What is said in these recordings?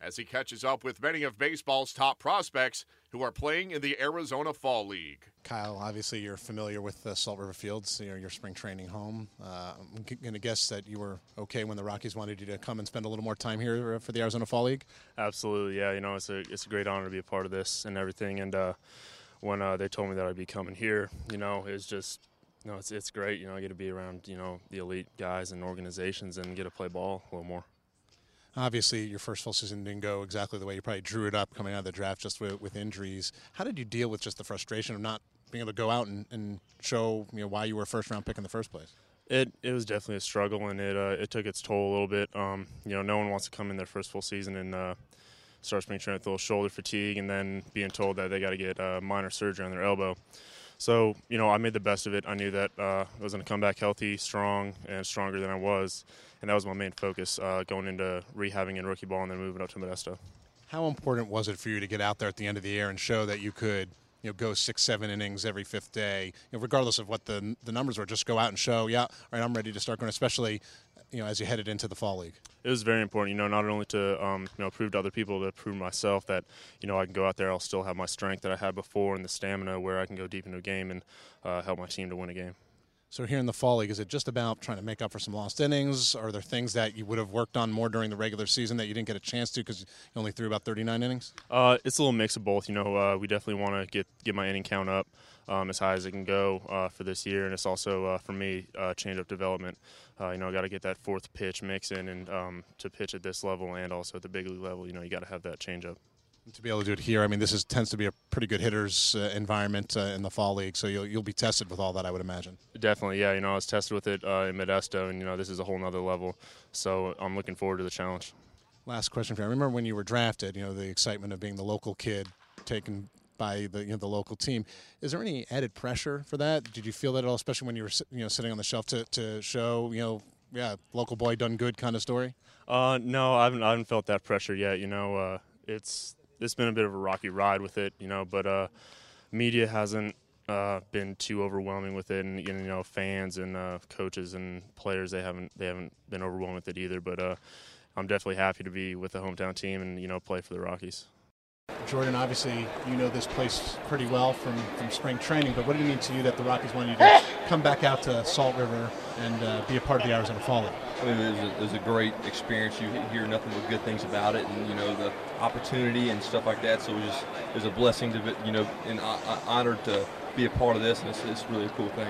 as he catches up with many of baseball's top prospects who are playing in the Arizona Fall League. Kyle, obviously you're familiar with uh, Salt River Fields, you know, your spring training home. Uh, I'm going to guess that you were okay when the Rockies wanted you to come and spend a little more time here uh, for the Arizona Fall League. Absolutely, yeah. You know, it's a it's a great honor to be a part of this and everything. And uh, when uh, they told me that I'd be coming here, you know, it's just no, it's it's great. You know, I get to be around you know the elite guys and organizations and get to play ball a little more. Obviously, your first full season didn't go exactly the way you probably drew it up coming out of the draft, just with, with injuries. How did you deal with just the frustration of not being able to go out and, and show you know why you were a first round pick in the first place? It it was definitely a struggle, and it uh, it took its toll a little bit. Um, you know, no one wants to come in their first full season and uh, start spring training with a little shoulder fatigue, and then being told that they got to get uh, minor surgery on their elbow. So, you know, I made the best of it. I knew that uh, I was going to come back healthy, strong, and stronger than I was. And that was my main focus uh, going into rehabbing in rookie ball and then moving up to Modesto. How important was it for you to get out there at the end of the year and show that you could, you know, go six, seven innings every fifth day, you know, regardless of what the the numbers were? Just go out and show, yeah, all right, I'm ready to start going. Especially, you know, as you headed into the fall league. It was very important, you know, not only to um, you know prove to other people, to prove myself that you know I can go out there, I'll still have my strength that I had before and the stamina where I can go deep into a game and uh, help my team to win a game. So here in the fall league, is it just about trying to make up for some lost innings? Are there things that you would have worked on more during the regular season that you didn't get a chance to because you only threw about 39 innings? Uh, it's a little mix of both. You know, uh, we definitely want to get get my inning count up um, as high as it can go uh, for this year, and it's also uh, for me uh, change up development. Uh, you know, I got to get that fourth pitch mix in, and um, to pitch at this level and also at the big league level, you know, you got to have that change up to be able to do it here. I mean, this is, tends to be a pretty good hitters uh, environment uh, in the fall league, so you'll you'll be tested with all that, I would imagine. Definitely, yeah. You know, I was tested with it uh, in Modesto, and you know, this is a whole nother level. So I'm looking forward to the challenge. Last question for you. I remember when you were drafted. You know, the excitement of being the local kid taken by the you know the local team. Is there any added pressure for that? Did you feel that at all, especially when you were you know sitting on the shelf to, to show you know yeah local boy done good kind of story? Uh, no, I haven't I haven't felt that pressure yet. You know, uh, it's it's been a bit of a rocky ride with it, you know, but uh, media hasn't uh, been too overwhelming with it, and you know, fans and uh, coaches and players they haven't they haven't been overwhelmed with it either. But uh, I'm definitely happy to be with the hometown team and you know play for the Rockies. Jordan, obviously you know this place pretty well from, from spring training, but what did it mean to you that the Rockies wanted you to come back out to Salt River and uh, be a part of the Arizona Fall League? I mean, it was, a, it was, a, great experience. You hear nothing but good things about it, and you know the opportunity and stuff like that. So it was just it was a blessing to you know and uh, honored to be a part of this, and it's, it's really a cool thing.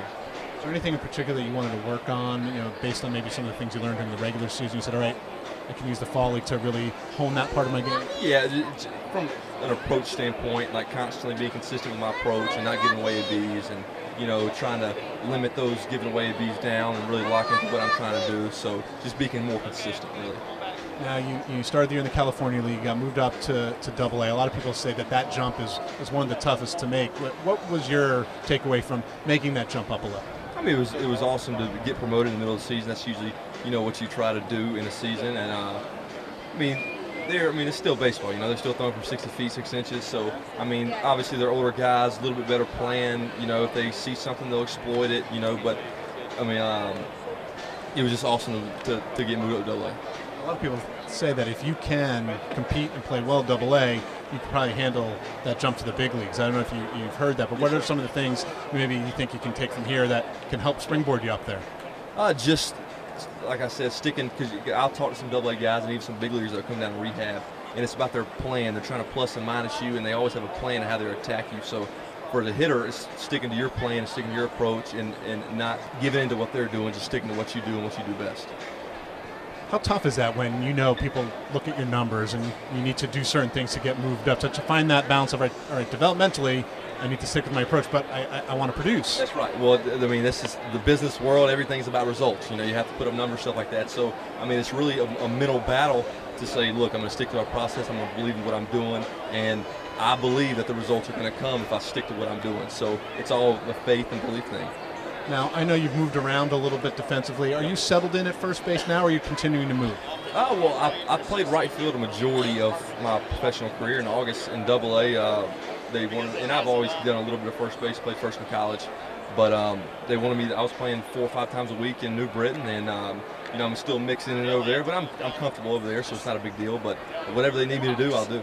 Is there anything in particular that you wanted to work on? You know, based on maybe some of the things you learned in the regular season, you said, all right, I can use the fall league to really hone that part of my game. Yeah, from an approach standpoint, like constantly being consistent with my approach and not giving away ABs and you know trying to limit those giving away ABs down and really lock into what I'm trying to do. So just being more consistent, really. Now you, you started the year in the California League, got moved up to, to Double A. A lot of people say that that jump is, is one of the toughest to make. What, what was your takeaway from making that jump up a level? I mean, it was it was awesome to get promoted in the middle of the season. That's usually you know what you try to do in a season, and uh, I mean, they're I mean it's still baseball. You know, they're still throwing from 60 feet, six inches. So I mean, obviously they're older guys, a little bit better plan. You know, if they see something, they'll exploit it. You know, but I mean, um, it was just awesome to, to get moved up to Double A. A lot of people say that if you can compete and play well Double A, you could probably handle that jump to the big leagues. I don't know if you, have heard that, but what are some of the things maybe you think you can take from here that can help springboard you up there? Uh, just like I said, sticking because I'll talk to some double A guys and even some big leaguers that come down to rehab, and it's about their plan. They're trying to plus and minus you, and they always have a plan of how they attack you. So for the hitter, it's sticking to your plan, sticking to your approach, and, and not giving into what they're doing, just sticking to what you do and what you do best. How tough is that when you know people look at your numbers and you need to do certain things to get moved up? To, to find that balance of, right, all right, developmentally, I need to stick with my approach, but I, I, I want to produce. That's right. Well, I mean, this is the business world. Everything's about results. You know, you have to put up numbers, stuff like that. So, I mean, it's really a, a mental battle to say, look, I'm going to stick to our process. I'm going to believe in what I'm doing, and I believe that the results are going to come if I stick to what I'm doing. So it's all a faith and belief thing. Now, I know you've moved around a little bit defensively. Are you settled in at first base now, or are you continuing to move? Oh, well, I, I played right field a majority of my professional career in August in Double A. Uh, they wanted, and I've always done a little bit of first base, played first in college. But um, they wanted me. I was playing four or five times a week in New Britain, and um, you know I'm still mixing it over there. But I'm I'm comfortable over there, so it's not a big deal. But whatever they need me to do, I'll do.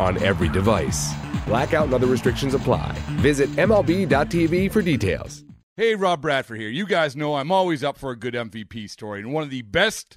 on every device. Blackout and other restrictions apply. Visit MLB.tv for details. Hey, Rob Bradford here. You guys know I'm always up for a good MVP story, and one of the best